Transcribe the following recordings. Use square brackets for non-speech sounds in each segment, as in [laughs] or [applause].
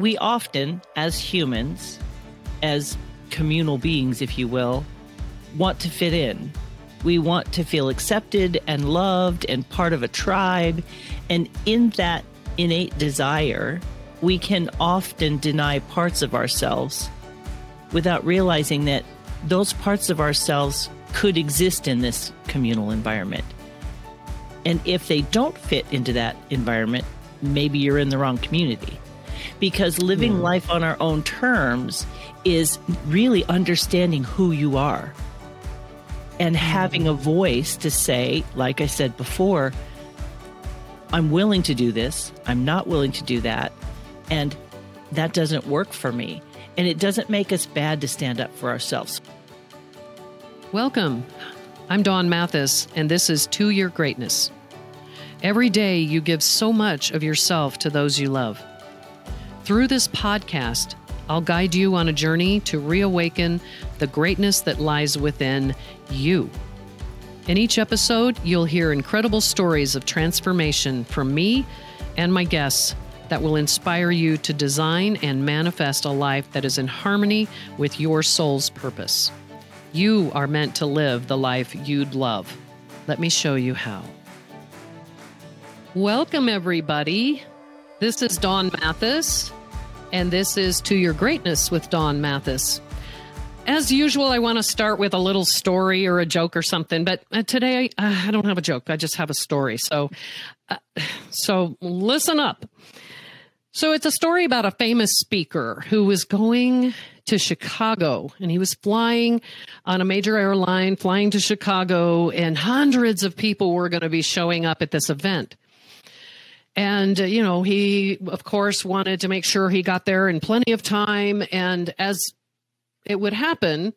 we often, as humans, as communal beings, if you will, want to fit in. We want to feel accepted and loved and part of a tribe. And in that innate desire, we can often deny parts of ourselves without realizing that those parts of ourselves could exist in this communal environment. And if they don't fit into that environment, maybe you're in the wrong community. Because living mm. life on our own terms is really understanding who you are and hmm. having a voice to say, like I said before, I'm willing to do this, I'm not willing to do that, and that doesn't work for me. And it doesn't make us bad to stand up for ourselves. Welcome. I'm Dawn Mathis, and this is To Your Greatness. Every day, you give so much of yourself to those you love. Through this podcast, I'll guide you on a journey to reawaken the greatness that lies within you. In each episode, you'll hear incredible stories of transformation from me and my guests that will inspire you to design and manifest a life that is in harmony with your soul's purpose. You are meant to live the life you'd love. Let me show you how. Welcome, everybody. This is Dawn Mathis, and this is To Your Greatness with Dawn Mathis. As usual, I want to start with a little story or a joke or something, but uh, today I, uh, I don't have a joke. I just have a story. So, uh, so listen up. So it's a story about a famous speaker who was going to Chicago and he was flying on a major airline, flying to Chicago, and hundreds of people were going to be showing up at this event. And, uh, you know, he, of course, wanted to make sure he got there in plenty of time. And as it would happen,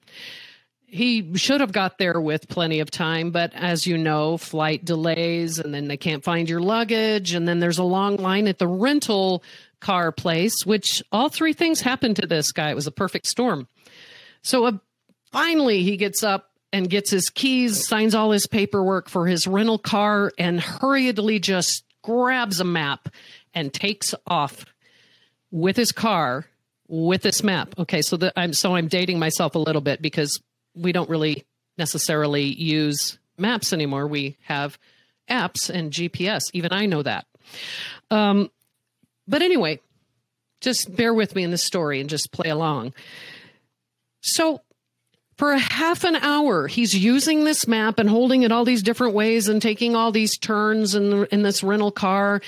he should have got there with plenty of time, but as you know, flight delays and then they can't find your luggage. And then there's a long line at the rental car place, which all three things happened to this guy. It was a perfect storm. So uh, finally, he gets up and gets his keys, signs all his paperwork for his rental car, and hurriedly just grabs a map and takes off with his car with this map. Okay, so the, I'm so I'm dating myself a little bit because we don't really necessarily use maps anymore. We have apps and GPS. Even I know that. Um, but anyway, just bear with me in this story and just play along. So, for a half an hour, he's using this map and holding it all these different ways and taking all these turns in, in this rental car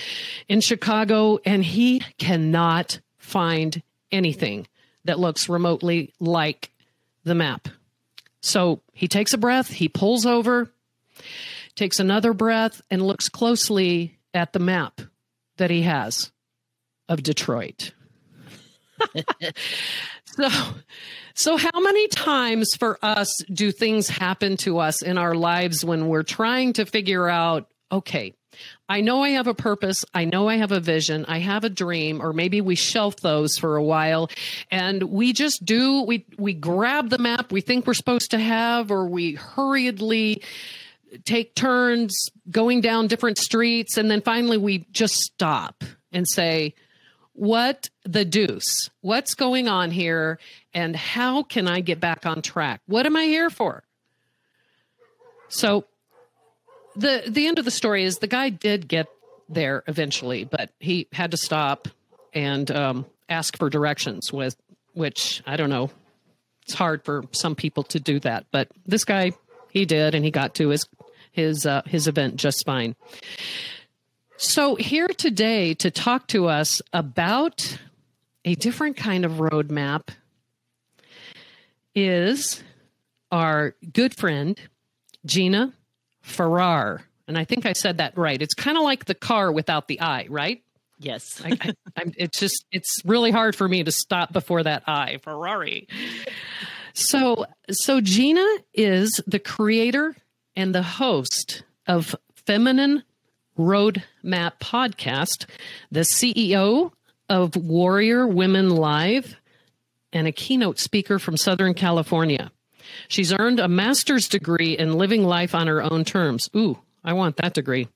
in Chicago, and he cannot find anything that looks remotely like the map. So he takes a breath, he pulls over, takes another breath, and looks closely at the map that he has of Detroit. [laughs] so so how many times for us do things happen to us in our lives when we're trying to figure out okay I know I have a purpose. I know I have a vision. I have a dream, or maybe we shelf those for a while and we just do, we, we grab the map we think we're supposed to have, or we hurriedly take turns going down different streets. And then finally we just stop and say, what the deuce? What's going on here? And how can I get back on track? What am I here for? So the the end of the story is the guy did get there eventually, but he had to stop and um, ask for directions with which I don't know. It's hard for some people to do that, but this guy he did, and he got to his his uh, his event just fine. So here today to talk to us about a different kind of roadmap is our good friend Gina Farrar. And I think I said that right. It's kind of like the car without the I, right? Yes. I, I, it's just, it's really hard for me to stop before that I, Ferrari. So, so Gina is the creator and the host of Feminine Roadmap Podcast, the CEO of Warrior Women Live, and a keynote speaker from Southern California. She's earned a master's degree in living life on her own terms. Ooh, I want that degree.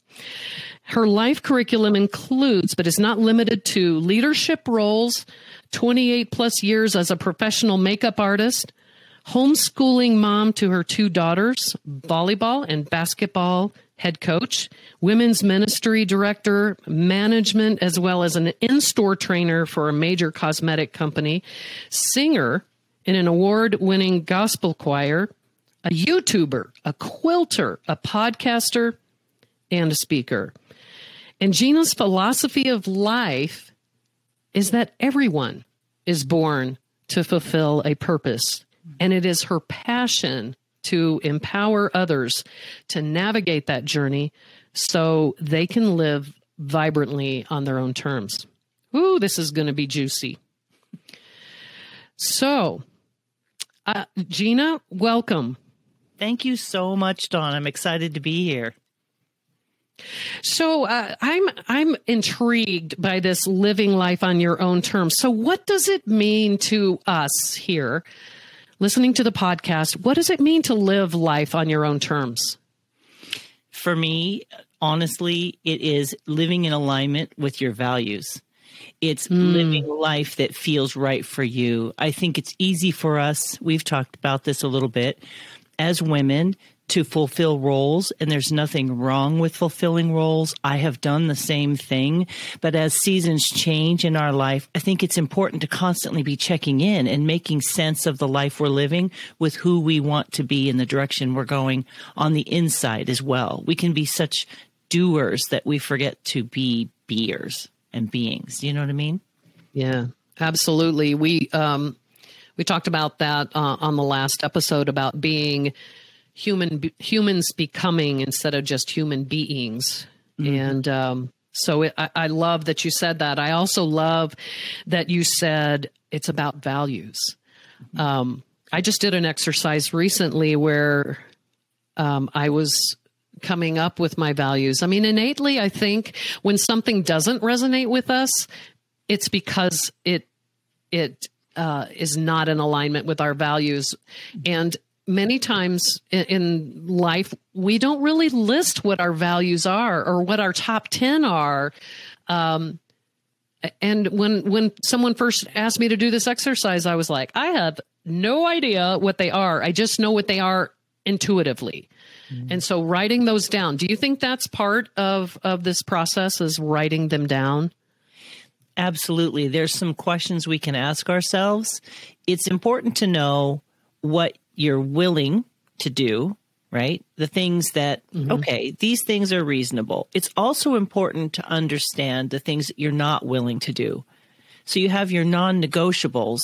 Her life curriculum includes, but is not limited to, leadership roles, 28 plus years as a professional makeup artist, homeschooling mom to her two daughters, volleyball and basketball head coach, women's ministry director, management, as well as an in store trainer for a major cosmetic company, singer in an award winning gospel choir, a YouTuber, a quilter, a podcaster, and a speaker. And Gina's philosophy of life is that everyone is born to fulfill a purpose. And it is her passion to empower others to navigate that journey so they can live vibrantly on their own terms. Ooh, this is going to be juicy. So, uh, Gina, welcome. Thank you so much, Dawn. I'm excited to be here. So uh, I'm I'm intrigued by this living life on your own terms. So what does it mean to us here listening to the podcast, what does it mean to live life on your own terms? For me, honestly, it is living in alignment with your values. It's mm. living life that feels right for you. I think it's easy for us. We've talked about this a little bit as women to fulfill roles, and there's nothing wrong with fulfilling roles. I have done the same thing. But as seasons change in our life, I think it's important to constantly be checking in and making sense of the life we're living with who we want to be and the direction we're going on the inside as well. We can be such doers that we forget to be beers and beings. You know what I mean? Yeah, absolutely. We, um, we talked about that uh, on the last episode about being human humans becoming instead of just human beings. Mm-hmm. And um, so it, I, I love that you said that. I also love that you said it's about values. Mm-hmm. Um, I just did an exercise recently where um, I was coming up with my values. I mean, innately, I think when something doesn't resonate with us, it's because it it uh, is not in alignment with our values. And many times in life, we don't really list what our values are or what our top 10 are. Um, and when when someone first asked me to do this exercise, I was like, I have no idea what they are. I just know what they are intuitively. Mm-hmm. And so writing those down, do you think that's part of of this process is writing them down? Absolutely. There's some questions we can ask ourselves. It's important to know what you're willing to do, right? The things that, mm-hmm. okay, these things are reasonable. It's also important to understand the things that you're not willing to do. So you have your non negotiables.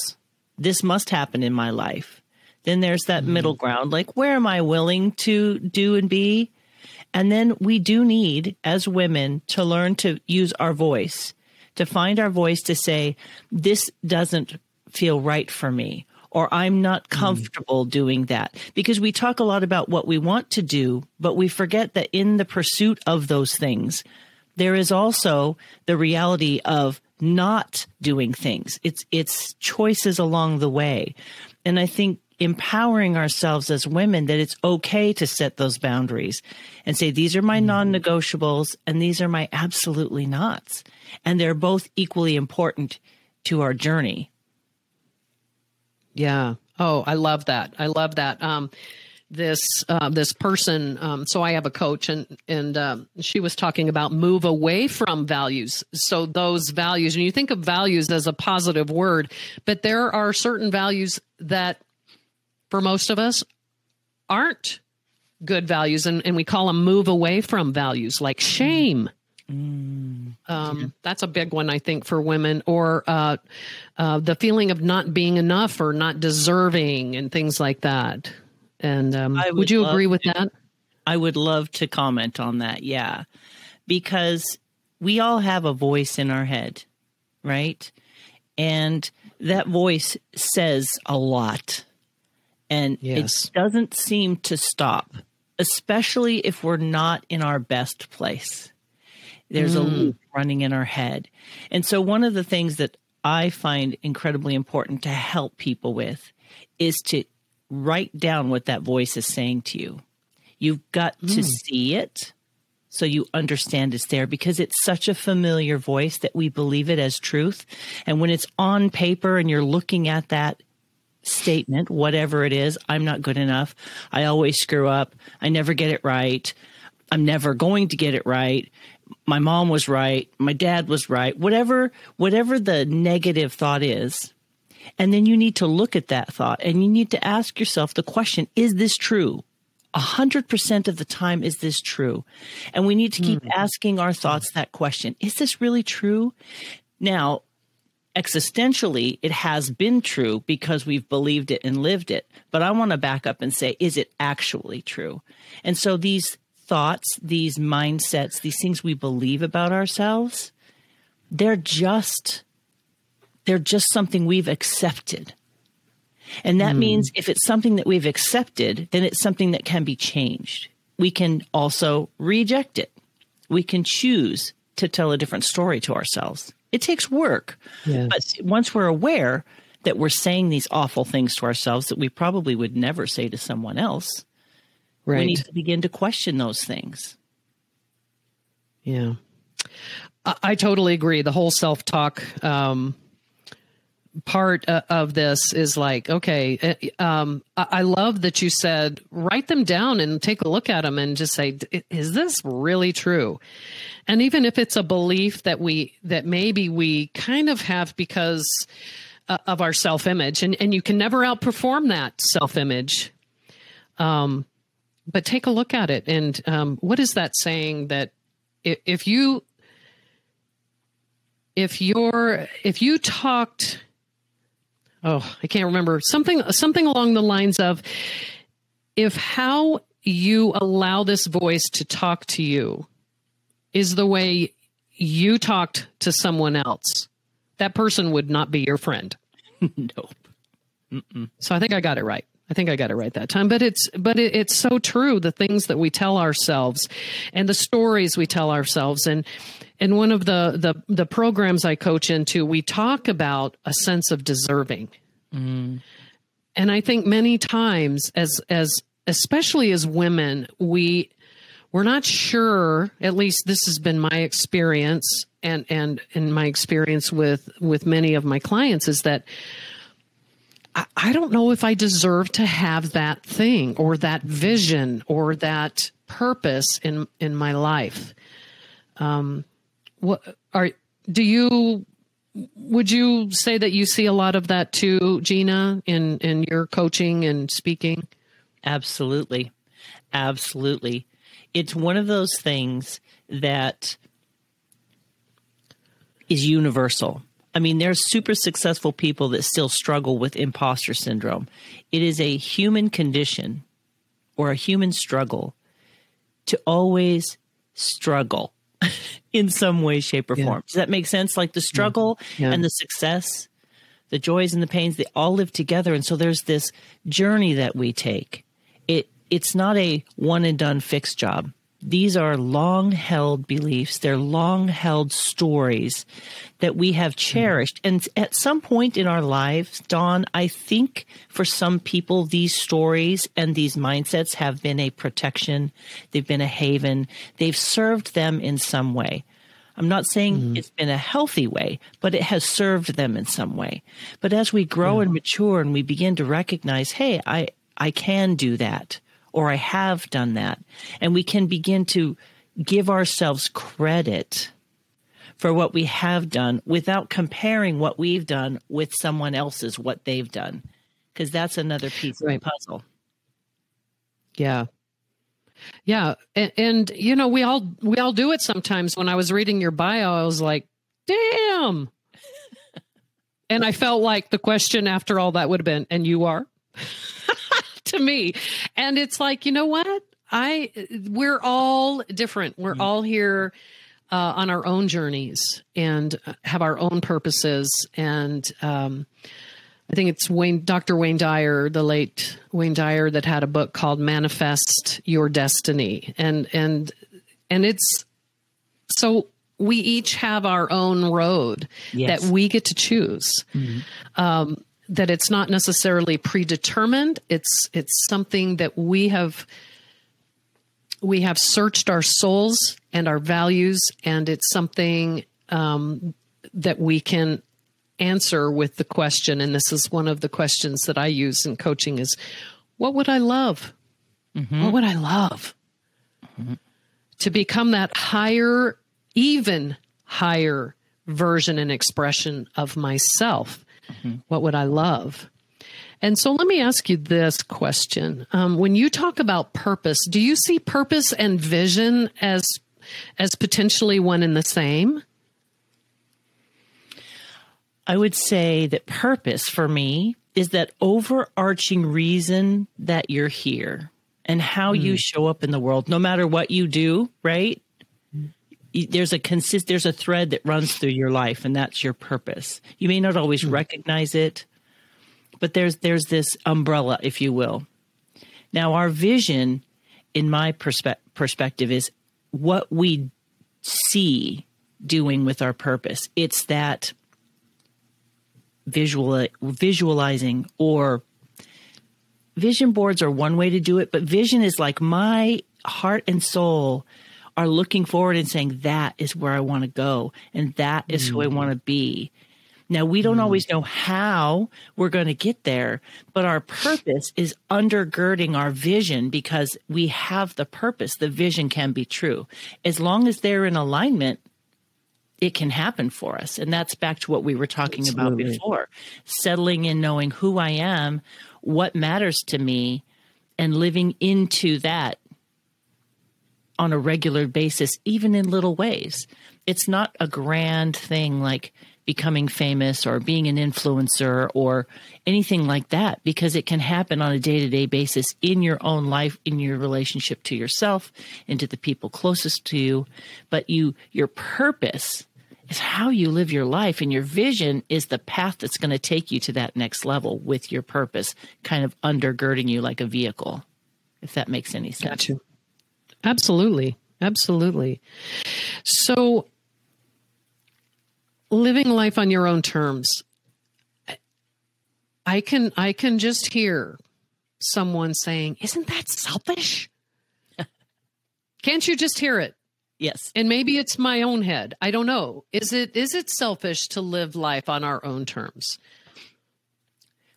This must happen in my life. Then there's that mm-hmm. middle ground, like where am I willing to do and be? And then we do need, as women, to learn to use our voice, to find our voice to say, this doesn't feel right for me, or I'm not mm. comfortable mm. doing that. Because we talk a lot about what we want to do, but we forget that in the pursuit of those things, there is also the reality of not doing things. It's it's choices along the way. And I think empowering ourselves as women that it's okay to set those boundaries and say these are my mm. non-negotiables and these are my absolutely nots. And they're both equally important to our journey. Yeah. Oh, I love that. I love that. Um, this uh, this person. Um, so I have a coach, and and um, she was talking about move away from values. So those values, and you think of values as a positive word, but there are certain values that, for most of us, aren't good values, and, and we call them move away from values, like shame. Mm. Um, that's a big one, I think, for women, or uh, uh, the feeling of not being enough or not deserving, and things like that. And um, would, would, you agree with to, that? I would love to comment on that. Yeah, because we all have a voice in our head, right? And that voice says a lot, and yes. it doesn't seem to stop, especially if we're not in our best place there's mm. a loop running in our head. And so, one of the things that I find incredibly important to help people with is to write down what that voice is saying to you. You've got mm. to see it so you understand it's there because it's such a familiar voice that we believe it as truth. And when it's on paper and you're looking at that statement, whatever it is, I'm not good enough. I always screw up. I never get it right. I'm never going to get it right. My mom was right. My dad was right. Whatever, whatever the negative thought is. And then you need to look at that thought and you need to ask yourself the question, is this true? 100% of the time, is this true? And we need to keep mm. asking our thoughts that question. Is this really true? Now, existentially, it has been true because we've believed it and lived it. But I want to back up and say, is it actually true? And so these thoughts, these mindsets, these things we believe about ourselves, they're just they're just something we've accepted. And that mm. means if it's something that we've accepted, then it's something that can be changed. We can also reject it. We can choose to tell a different story to ourselves. It takes work. Yes. But once we're aware that we're saying these awful things to ourselves that we probably would never say to someone else, right. we need to begin to question those things. Yeah. I, I totally agree. The whole self talk um, part uh, of this is like okay uh, um, I, love that you said write them down and take a look at them and just say is this really true and even if it's a belief that we that maybe we kind of have because uh, of our self-image and and you can never outperform that self-image um but take a look at it and um, what is that saying that if, if you if you're if you talked oh, I can't remember something something along the lines of if how you allow this voice to talk to you is the way you talked to someone else, that person would not be your friend. [laughs] nope. Mm-mm. So I think I got it right. I think I got it right that time. But it's but it, it's so true. The things that we tell ourselves, and the stories we tell ourselves, and in one of the the the programs I coach into, we talk about a sense of deserving. Mm. And I think many times as as especially as women, we we're not sure, at least this has been my experience and and in my experience with with many of my clients is that I, don't know if I deserve to have that thing or that vision or that purpose in in my life. Um, what are do you would you say that you see a lot of that too, Gina, in in your coaching and speaking? Absolutely, absolutely. It's one of those things that is universal. I mean, there's super successful people that still struggle with imposter syndrome. It is a human condition or a human struggle to always struggle [laughs] in some way, shape, or yeah. form. Does that make sense? Like the mm-hmm. struggle yeah. Yeah. and the success, the joys and the pains, they all live together. And so there's this journey that we take. It it's not a one and done fixed job. These are long held beliefs. They're long held stories that we have cherished. And at some point in our lives, Dawn, I think for some people, these stories and these mindsets have been a protection. They've been a haven. They've served them in some way. I'm not saying mm-hmm. it's been a healthy way, but it has served them in some way. But as we grow yeah. and mature and we begin to recognize, hey, I, I can do that or I have done that. And we can begin to give ourselves credit for what we have done without comparing what we've done with someone else's what they've done. Because that's another piece right. of the puzzle. Yeah. Yeah. And, and, you know we all we all do it sometimes. When i was reading your bio i was like damn. And i felt like the question after all that would have been and you are [laughs] [laughs] to me. And it's like, you know what? I we're all different. We're mm-hmm. all here uh, on our own journeys and have our own purposes. And um, I think it's Wayne, Dr. Wayne Dyer, the late Wayne Dyer, that had a book called "Manifest Your Destiny," and and and it's so we each have our own road yes. that we get to choose. Mm-hmm. Um, that it's not necessarily predetermined. It's it's something that we have we have searched our souls and our values, and it's something um, that we can answer with the question. And this is one of the questions that I use in coaching: is what would I love? Mm-hmm. What would I love? Mm-hmm. To become that higher, even higher version and expression of myself. Mm-hmm. What would I love? And so let me ask you this question. Um, when you talk about purpose, do you see purpose and vision as as potentially one and the same? I would say that purpose for me is that overarching reason that you're here and how mm. you show up in the world, no matter what you do, right? There's a consist, there's a thread that runs through your life, and that's your purpose. You may not always mm. recognize it, but there's there's this umbrella, if you will. Now, our vision, in my perspe- perspective, is what we see doing with our purpose. It's that visual visualizing or vision boards are one way to do it, but vision is like my heart and soul are looking forward and saying that is where I want to go and that is mm. who I mm. want to be. Now, we don't mm. always know how we're going to get there, but our purpose is undergirding our vision because we have the purpose. The vision can be true. As long as they're in alignment, it can happen for us. And that's back to what we were talking Absolutely. about before settling in, knowing who I am, what matters to me, and living into that on a regular basis, even in little ways. It's not a grand thing like, becoming famous or being an influencer or anything like that because it can happen on a day-to-day basis in your own life in your relationship to yourself and to the people closest to you but you your purpose is how you live your life and your vision is the path that's going to take you to that next level with your purpose kind of undergirding you like a vehicle if that makes any sense gotcha. Absolutely. Absolutely. So living life on your own terms i can i can just hear someone saying isn't that selfish? [laughs] Can't you just hear it? Yes. And maybe it's my own head. I don't know. Is it is it selfish to live life on our own terms?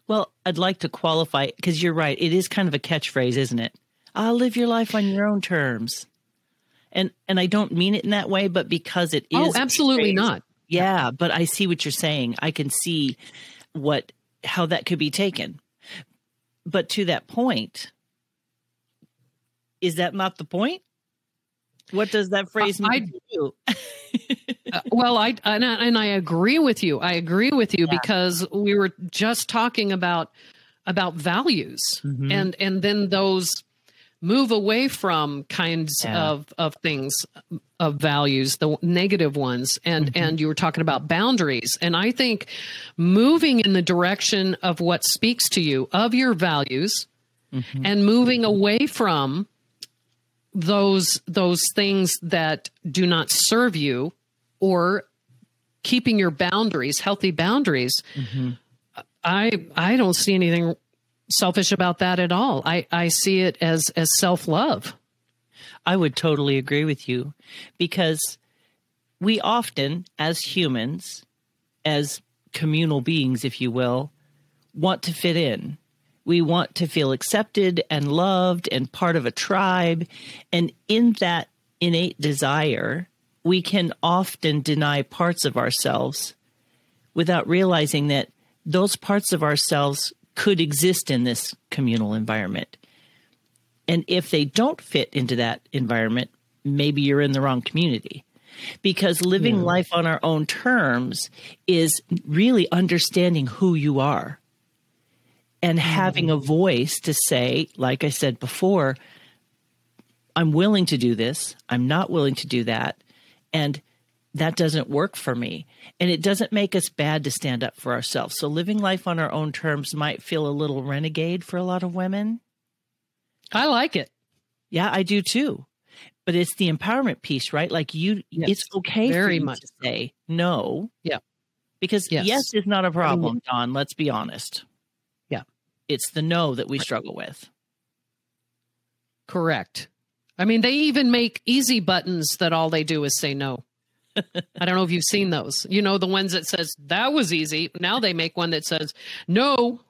Well i'd like to qualify because you're right. It is kind of a catchphrase isn't it i'll live your life on your own terms and and i don't mean it in that way but because it is oh, is oh absolutely not yeah, but I see what you're saying. I can see what how that could be taken. But to that point, is that not the point? What does that phrase mean I, [laughs] uh, well, I and, I and I agree with you. I agree with you yeah. because we were just talking about about values mm-hmm. and and then those move away from kinds yeah. of of things of values the negative ones and mm-hmm. and you were talking about boundaries and i think moving in the direction of what speaks to you of your values mm-hmm. and moving away from those those things that do not serve you or keeping your boundaries healthy boundaries mm-hmm. i i don't see anything selfish about that at all. I, I see it as, as self love. I would totally agree with you because we often, as humans, as communal beings, if you will, want to fit in. We want to feel accepted and loved and part of a tribe. And in that innate desire, we can often deny parts of ourselves without realizing that those parts of ourselves could exist in this communal environment. And if they don't fit into that environment, maybe you're in the wrong community. Because living yeah. life on our own terms is really understanding who you are and having a voice to say, like I said before, I'm willing to do this, I'm not willing to do that. And that doesn't work for me. And it doesn't make us bad to stand up for ourselves. So living life on our own terms might feel a little renegade for a lot of women. I like it. Yeah, I do too. But it's the empowerment piece, right? Like you yes, it's okay very much to say no. Yeah. Because yes, yes is not a problem, mm-hmm. Dawn. Let's be honest. Yeah. It's the no that we struggle with. Correct. I mean, they even make easy buttons that all they do is say no. I don't know if you've seen those. You know, the ones that says that was easy. Now they make one that says no.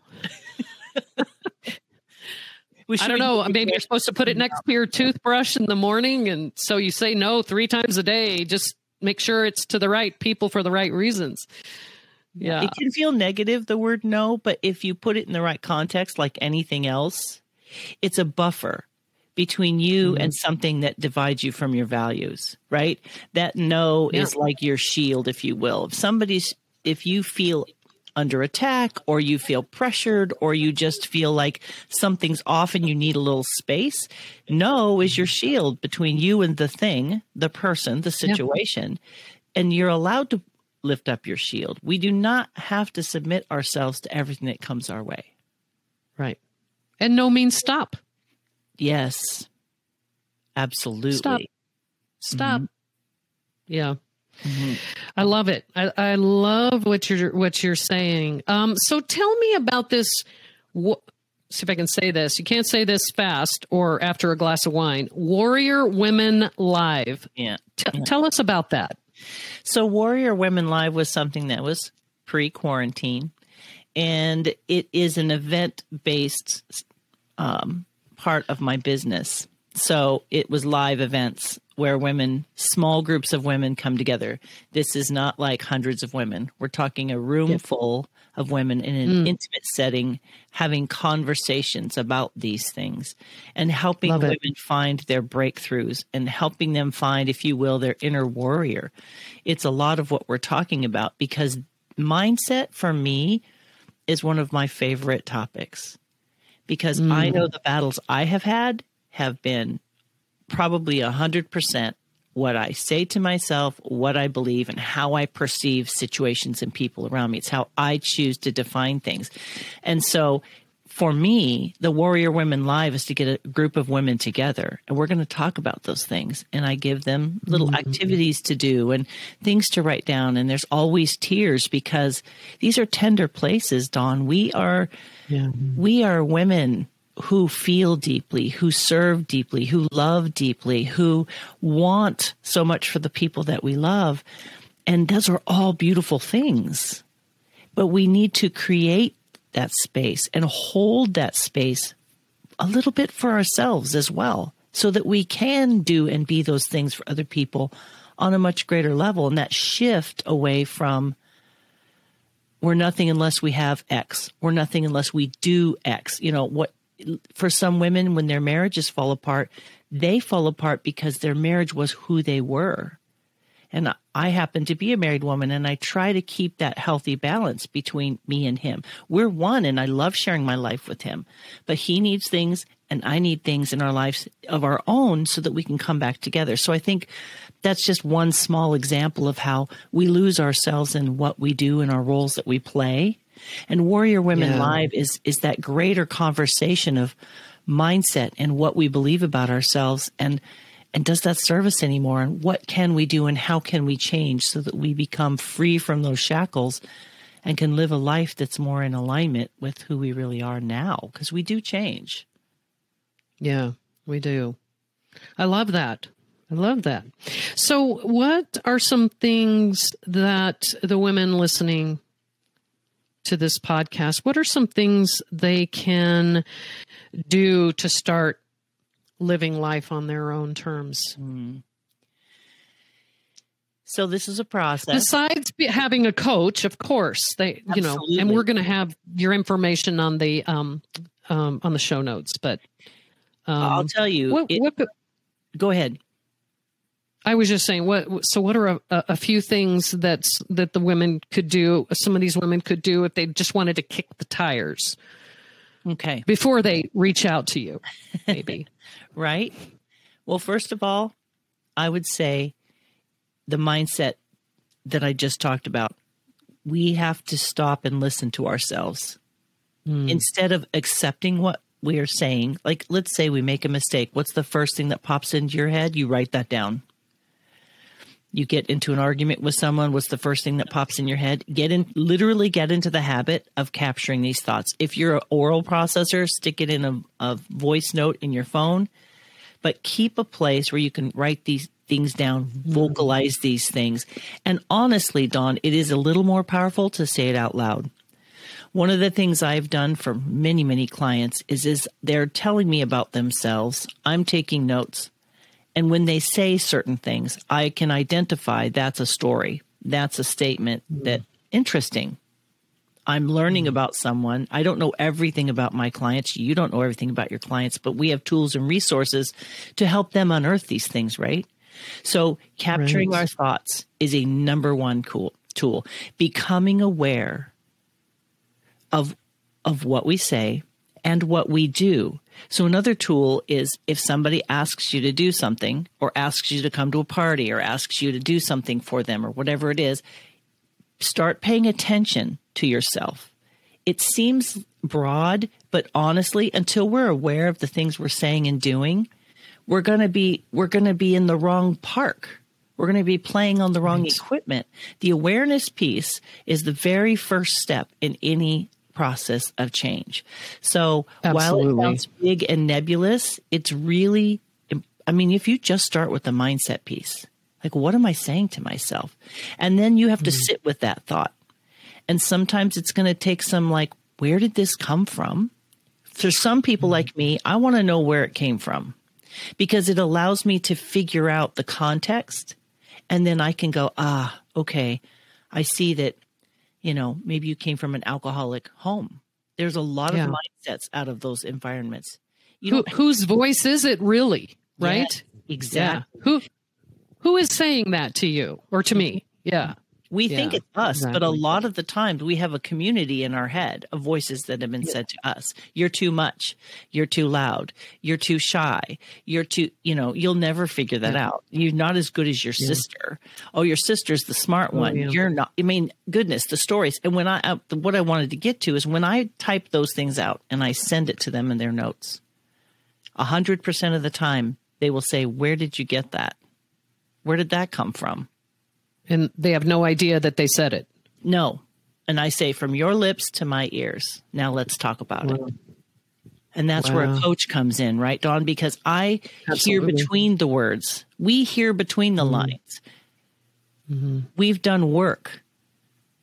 I don't know. Maybe you're supposed to put it next to your toothbrush in the morning. And so you say no three times a day. Just make sure it's to the right people for the right reasons. Yeah. It can feel negative, the word no, but if you put it in the right context, like anything else, it's a buffer between you mm-hmm. and something that divides you from your values, right? That no yeah. is like your shield, if you will. If somebody's, if you feel under attack or you feel pressured or you just feel like something's off and you need a little space, no is your shield between you and the thing, the person, the situation. Yeah. And you're allowed to lift up your shield. We do not have to submit ourselves to everything that comes our way. Right. And no means stop. Yes. Absolutely. Stop. Stop. Mm-hmm. Yeah. Mm-hmm. I love it. I, I love what you're what you're saying. Um, so tell me about this. Wh- see if I can say this. You can't say this fast or after a glass of wine. Warrior Women Live. Yeah. T- yeah. Tell us about that. So Warrior Women Live was something that was pre quarantine, and it is an event based um, part of my business. So it was live events where women, small groups of women come together. This is not like hundreds of women. We're talking a room yep. full of women in an mm. intimate setting having conversations about these things and helping Love women it. find their breakthroughs and helping them find, if you will, their inner warrior. It's a lot of what we're talking about because mindset for me is one of my favorite topics because mm. I know the battles I have had have been probably a hundred percent what I say to myself, what I believe, and how I perceive situations and people around me. It's how I choose to define things. And so for me, the Warrior Women Live is to get a group of women together and we're going to talk about those things. And I give them little mm-hmm. activities to do and things to write down. And there's always tears because these are tender places, Dawn. We are, yeah. we are women who feel deeply, who serve deeply, who love deeply, who want so much for the people that we love. And those are all beautiful things. But we need to create that space and hold that space a little bit for ourselves as well, so that we can do and be those things for other people on a much greater level. And that shift away from we're nothing unless we have X. We're nothing unless we do X. You know, what for some women, when their marriages fall apart, they fall apart because their marriage was who they were. And I happen to be a married woman and I try to keep that healthy balance between me and him. We're one and I love sharing my life with him, but he needs things and I need things in our lives of our own so that we can come back together. So I think that's just one small example of how we lose ourselves in what we do and our roles that we play and Warrior Women yeah. Live is is that greater conversation of mindset and what we believe about ourselves and and does that serve us anymore and what can we do and how can we change so that we become free from those shackles and can live a life that's more in alignment with who we really are now because we do change yeah we do i love that I love that. So, what are some things that the women listening to this podcast, what are some things they can do to start living life on their own terms? Mm. So this is a process. Besides having a coach, of course, they you know, and we're going to have your information on the um, um, on the show notes. But um, I'll tell you. What, it, what, go ahead. I was just saying, what? So, what are a, a, few things that's that the women could do? Some of these women could do if they just wanted to kick the tires. Okay. Before they reach out to you, maybe. [laughs] right. Well, first of all, I would say the mindset that I just talked about. We have to stop and listen to ourselves mm. instead of accepting what we are saying. Like, let's say we make a mistake. What's the first thing that pops into your head? You write that down you get into an argument with someone what's the first thing that pops in your head get in literally get into the habit of capturing these thoughts if you're an oral processor stick it in a, a voice note in your phone but keep a place where you can write these things down, vocalize these things. And honestly, Dawn, it is a little more powerful to say it out loud. One of the things I've done for many, many clients is is they're telling me about themselves. I'm taking notes. And when they say certain things, I can identify that's a story. That's a statement mm-hmm. that interesting. I'm learning mm-hmm. about someone. I don't know everything about my clients. You don't know everything about your clients, but we have tools and resources to help them unearth these things, right? So capturing right. our thoughts is a number one cool tool. Becoming aware of of what we say and what we do. So another tool is if somebody asks you to do something or asks you to come to a party or asks you to do something for them or whatever it is, start paying attention to yourself. It seems broad, but honestly, until we're aware of the things we're saying and doing, we're going to be we're going to be in the wrong park. We're going to be playing on the wrong right. equipment. The awareness piece is the very first step in any process of change. So Absolutely. while it sounds big and nebulous, it's really I mean, if you just start with the mindset piece, like what am I saying to myself? And then you have to mm-hmm. sit with that thought. And sometimes it's going to take some like where did this come from? For some people mm-hmm. like me, I want to know where it came from because it allows me to figure out the context and then I can go, ah, okay, I see that, you know, maybe you came from an alcoholic home. There's a lot yeah. of mindsets out of those environments. You Who, whose voice is it really? Right? Yeah, exactly. Yeah. Who who is saying that to you or to me? Mm-hmm. Yeah. We yeah, think it's us, exactly. but a lot of the times we have a community in our head of voices that have been yeah. said to us. You're too much. You're too loud. You're too shy. You're too, you know, you'll never figure that yeah. out. You're not as good as your sister. Oh, your sister's the smart oh, one. You're not. I mean, goodness, the stories. And when I, uh, what I wanted to get to is when I type those things out and I send it to them in their notes, a hundred percent of the time they will say, where did you get that? Where did that come from? And they have no idea that they said it. No. And I say, from your lips to my ears. Now let's talk about wow. it. And that's wow. where a coach comes in, right, Dawn? Because I Absolutely. hear between the words. We hear between the mm-hmm. lines. Mm-hmm. We've done work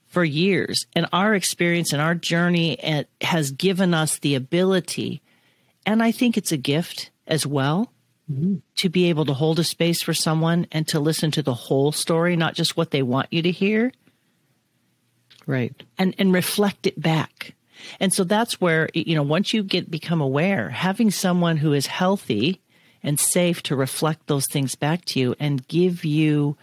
for years, and our experience and our journey has given us the ability, and I think it's a gift as well, mm-hmm. to be able to hold a space for someone and to listen to the whole story, not just what they want you to hear. Right. And and reflect it back. And so that's where you know once you get become aware, having someone who is healthy and safe to reflect those things back to you and give you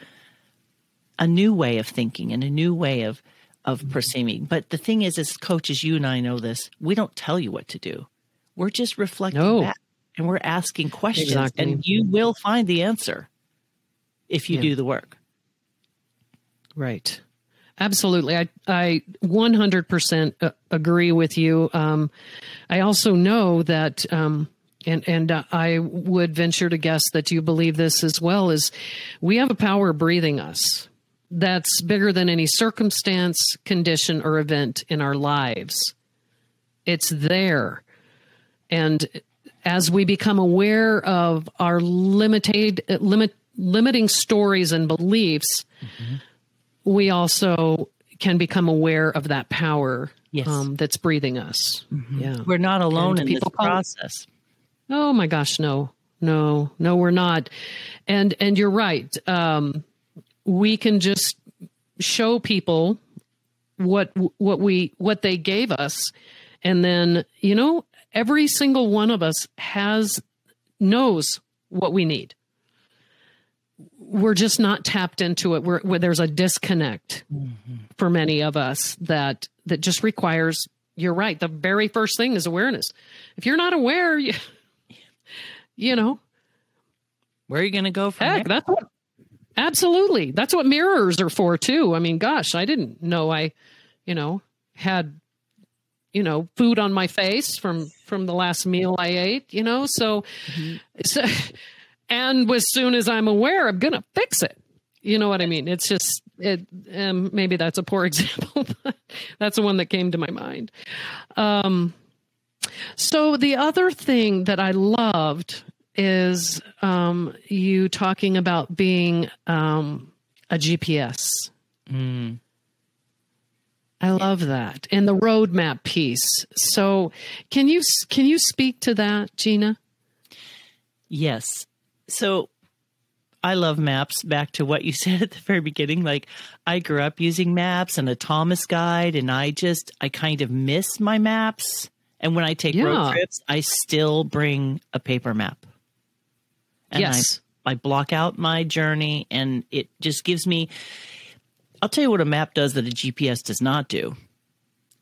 a new way of thinking and a new way of of mm-hmm. perceiving. But the thing is, as coaches, you and I know this. We don't tell you what to do. We're just reflecting no. back and we're asking questions exactly. and you will find the answer if you yeah. do the work right absolutely i i 100% uh, agree with you um, i also know that um, and and uh, I would venture to guess that you believe this as well is we have a power breathing us that's bigger than any circumstance, condition or event in our lives. It's there. And as we become aware of our limited limit limiting stories and beliefs, mm-hmm. we also can become aware of that power yes. um, that's breathing us. Mm-hmm. Yeah, we're not alone and in this process. oh my gosh, no, no, no, we're not. And and you're right. Um, we can just show people what what we what they gave us, and then you know every single one of us has knows what we need. We're just not tapped into it. Where, where there's a disconnect mm-hmm. for many of us that that just requires you're right the very first thing is awareness. If you're not aware you, [laughs] you know. Where are you going to go from heck, there? that's what absolutely. That's what mirrors are for too. I mean gosh i didn't know i you know had you know food on my face from from the last meal i ate you know so, mm-hmm. so and as soon as i'm aware i'm gonna fix it you know what i mean it's just it um, maybe that's a poor [laughs] example but that's the one that came to my mind um so the other thing that i loved is um, you talking about being um, a GPS. Mm. I love that, and the roadmap piece. So, can you can you speak to that, Gina? Yes. So I love maps. Back to what you [laughs] said at the very beginning. Like I grew up using maps and a Thomas guide, and I just I kind of miss my maps. And when I take Yeah. road trips, I still bring a paper map. And yes. I, I block out my journey, and it just gives me. I'll tell you what a map does that a GPS does not do.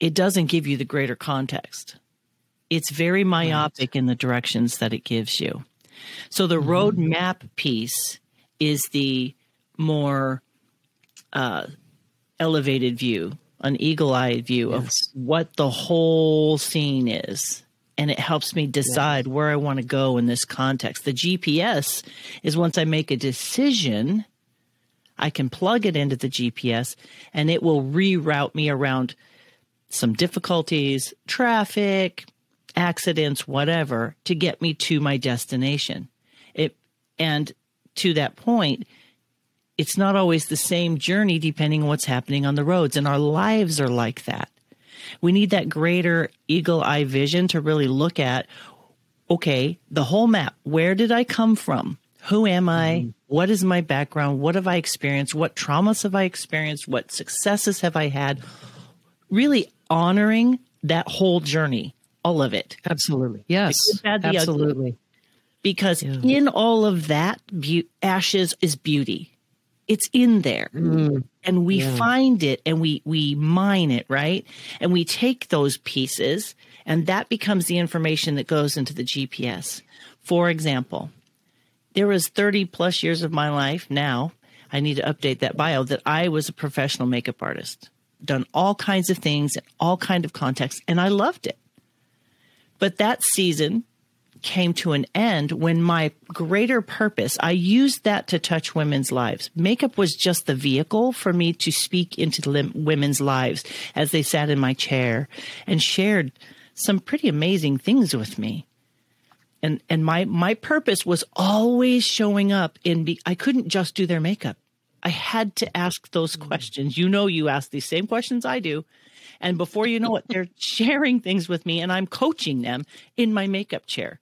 It doesn't give you the greater context. It's very myopic in the directions that it gives you. So the road map piece is the more uh, elevated view, an eagle-eyed view of what the whole scene is, and it helps me decide where I want to go in this context. The GPS is once I make a decision, I can plug it into the GPS, and it will reroute me around some difficulties, traffic, accidents, whatever, to get me to my destination. It and to that point, it's not always the same journey depending on what's happening on the roads, and our lives are like that. We need that greater eagle eye vision to really look at okay, the whole map. Where did I come from? Who am I? Mm-hmm. What is my background? What have I experienced? What traumas have I experienced? What successes have I had? Really honoring that whole journey, all of it. Absolutely. Yes. Bad, the ugly. Absolutely. Because Yeah. in all of that, beau- ashes is beauty. It's in there. Mm. And we Yeah. find it and we, we mine it, right? And we take those pieces and that becomes the information that goes into the GPS. For example, there was 30 plus years of my life now. I need to update that bio that I was a professional makeup artist, done all kinds of things in all kind of contexts, and I loved it. But that season came to an end when my greater purpose, I used that to touch women's lives. Makeup was just the vehicle for me to speak into women's lives as they sat in my chair and shared some pretty amazing things with me and and my my purpose was always showing up in be, I couldn't just do their makeup. I had to ask those mm. questions. You know you ask these same questions I do. And before you know it they're [laughs] sharing things with me and I'm coaching them in my makeup chair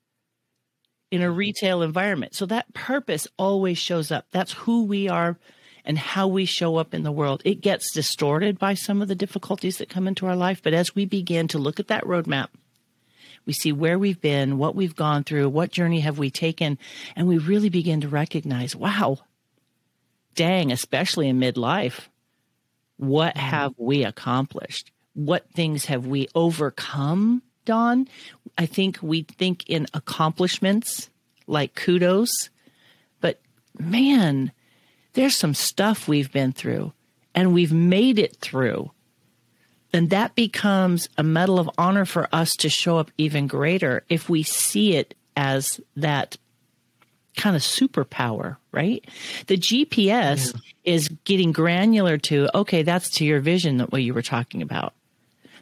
in a mm-hmm. retail environment. So that purpose always shows up. That's who we are and how we show up in the world. It gets distorted by some of the difficulties that come into our life, but as we begin to look at that roadmap we see where we've been, what we've gone through, what journey have we taken, and we really begin to recognize, wow, dang, especially in midlife, what mm-hmm. have we accomplished? What things have we overcome, Dawn? I think we think in accomplishments like kudos, but man, there's some stuff we've been through and we've made it through then that becomes a medal of honor for us to show up even greater if we see it as that kind of superpower, right? The GPS is getting granular to, okay, that's to your vision, that what you were talking about.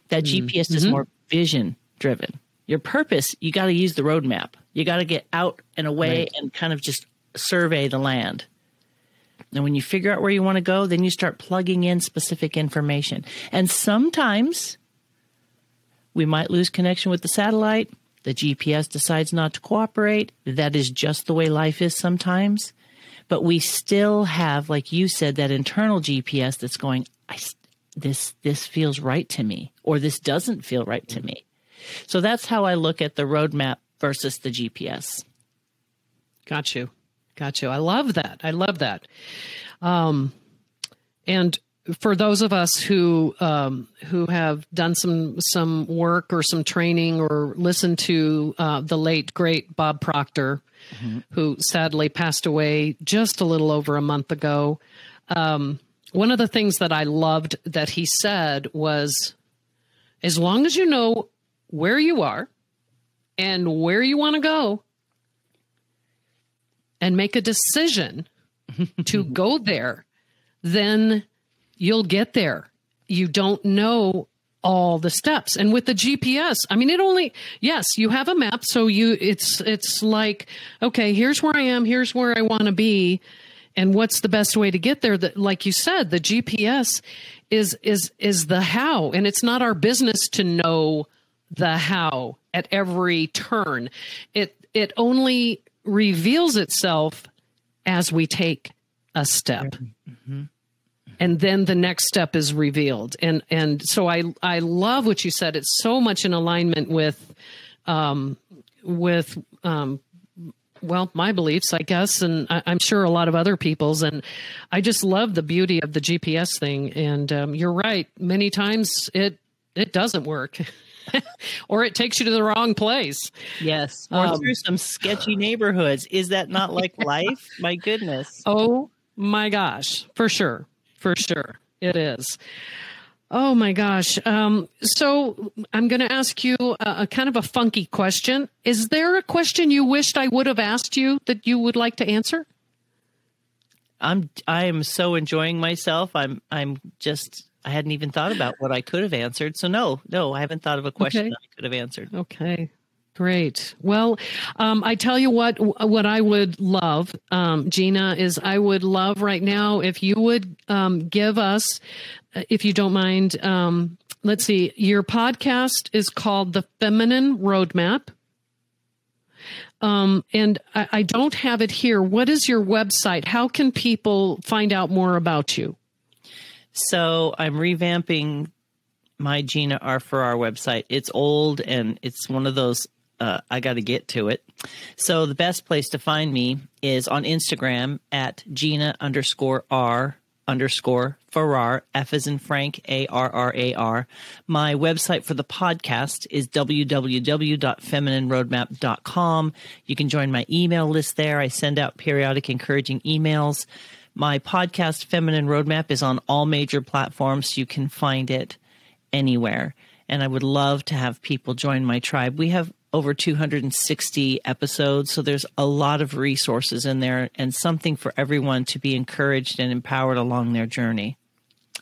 That mm-hmm. GPS is mm-hmm. more vision driven. Your purpose, you got to use the roadmap. You got to get out and away Right. and kind of just survey the land. And when you figure out where you want to go, then you start plugging in specific information. And sometimes we might lose connection with the satellite. The GPS decides not to cooperate. That is just the way life is sometimes. But we still have, like you said, that internal GPS that's going, this, this feels right to me, or this doesn't feel right to me. So that's how I look at the roadmap versus the GPS. Got you. Got you. I love that. I love that. Um, and for those of us who um, who have done some some work or some training or listened to uh, the late great Bob Proctor, who sadly passed away just a little over a month ago, um, one of the things that I loved that he said was, as long as you know where you are and where you want to go, and make a decision [laughs] to go there, then you'll get there. You don't know all the steps. And with the GPS, I mean, it only, yes, you have a map. So you, it's, it's like, okay, here's where I am. Here's where I want to be. And what's the best way to get there? That, like you said, the GPS is, is, is the how. And it's not our business to know the how at every turn. It, it only reveals itself as we take a step. Mm-hmm. And then the next step is revealed. And and so i i love what you said. It's so much in alignment with um with um well my beliefs i guess and I, am sure a lot of other people's. And i just love the beauty of the gps thing. And um, you're right. Many times it it doesn't work [laughs] [laughs] or it takes you to the wrong place yes or um, through some sketchy neighborhoods is that not like [laughs] life my goodness oh my gosh for sure for sure. It is. Oh my gosh. Um, so I'm going to ask you a, a, kind of a funky question. Is there a question you wished I would have asked you that you would like to answer? I'm I am so enjoying myself. I'm I'm just I hadn't even thought about what I could have answered. So no, no, I haven't thought of a question okay. I could have answered. Okay. Great. Well, um, I tell you what, what I would love, um, Gina, is I would love right now if you would um, give us, uh, if you don't mind, um, let's see, your podcast is called The Feminine Roadmap. Um, and I, I don't have it here. What is your website? How can people find out more about you? So I'm revamping my Gina R Farrar website. It's old and it's one of those uh, I got to get to it. So the best place to find me is on Instagram at Gina underscore R underscore Farrar, F is in Frank, A R R A R. My website for the podcast is www.feminineroadmap.com. You can join my email list there. I send out periodic encouraging emails. My podcast, Feminine Roadmap, is on all major platforms. You can find it anywhere. And I would love to have people join my tribe. We have over 260 episodes. So there's a lot of resources in there and something for everyone to be encouraged and empowered along their journey.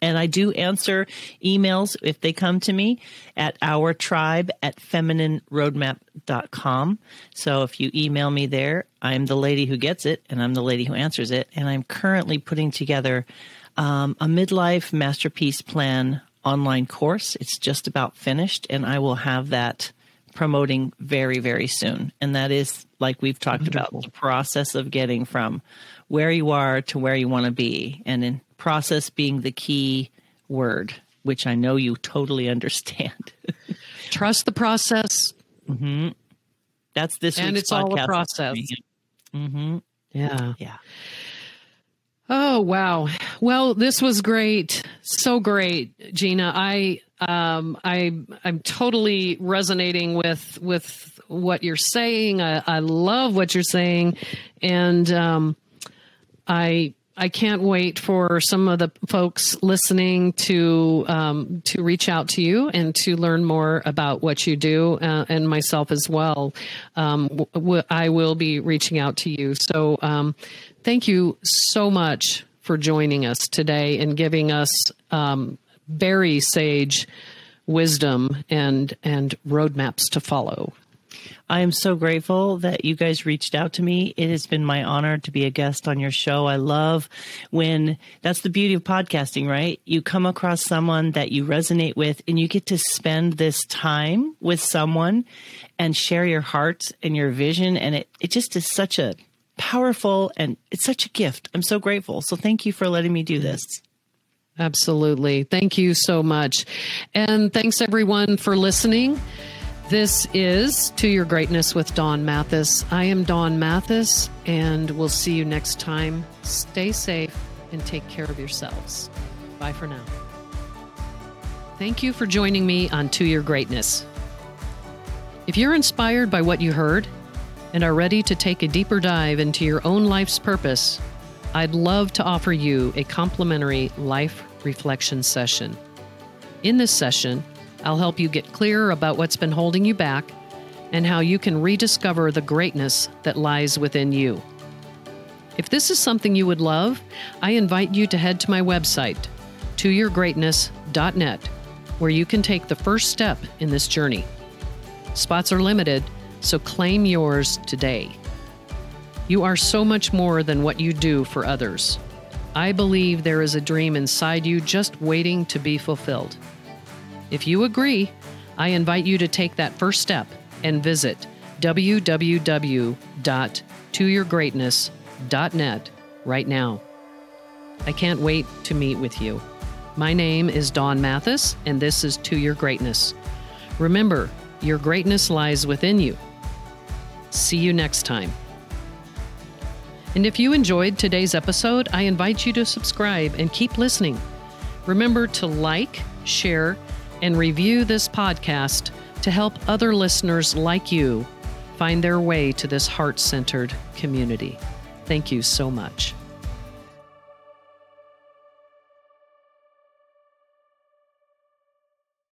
And I do answer emails if they come to me at our tribe at feminineroadmap.com. So if you email me there, I'm the lady who gets it and I'm the lady who answers it. And I'm currently putting together um, a midlife masterpiece plan online course. It's just about finished, and I will have that promoting very, very soon. And that is, like we've talked Wonderful. about, the process of getting from where you are to where you want to be. And in process being the key word, which I know you totally understand. [laughs] Trust the process. Mm-hmm. That's this and it's all a process. Mm-hmm. Yeah. Yeah. Oh wow. Well, this was great. So great, Gina. I um I I'm totally resonating with with what you're saying. I, I love what you're saying and um I I can't wait for some of the folks listening to um, to reach out to you and to learn more about what you do, uh, and myself as well. Um, w- w- I will be reaching out to you. So, um, thank you so much for joining us today and giving us um, very sage wisdom and and roadmaps to follow. I am so grateful that you guys reached out to me. It has been my honor to be a guest on your show. I love when that's the beauty of podcasting, right? You come across someone that you resonate with and you get to spend this time with someone and share your heart and your vision. And it, it just is such a powerful and it's such a gift. I'm so grateful. So thank you for letting me do this. Absolutely. Thank you so much. And thanks everyone for listening. This is To Your Greatness with Dawn Mathis. I am Dawn Mathis, and we'll see you next time. Stay safe and take care of yourselves. Bye for now. Thank you for joining me on To Your Greatness. If you're inspired by what you heard and are ready to take a deeper dive into your own life's purpose, I'd love to offer you a complimentary life reflection session. In this session, I'll help you get clearer about what's been holding you back and how you can rediscover the greatness that lies within you. If this is something you would love, I invite you to head to my website, toyourgreatness.net, where you can take the first step in this journey. Spots are limited, so claim yours today. You are so much more than what you do for others. I believe there is a dream inside you just waiting to be fulfilled. If you agree, I invite you to take that first step and visit www.toyourgreatness.net right now. I can't wait to meet with you. My name is Dawn Mathis, and this is To Your Greatness. Remember, your greatness lies within you. See you next time. And if you enjoyed today's episode, I invite you to subscribe and keep listening. Remember to like, share, and review this podcast to help other listeners like you find their way to this heart centered community. Thank you so much.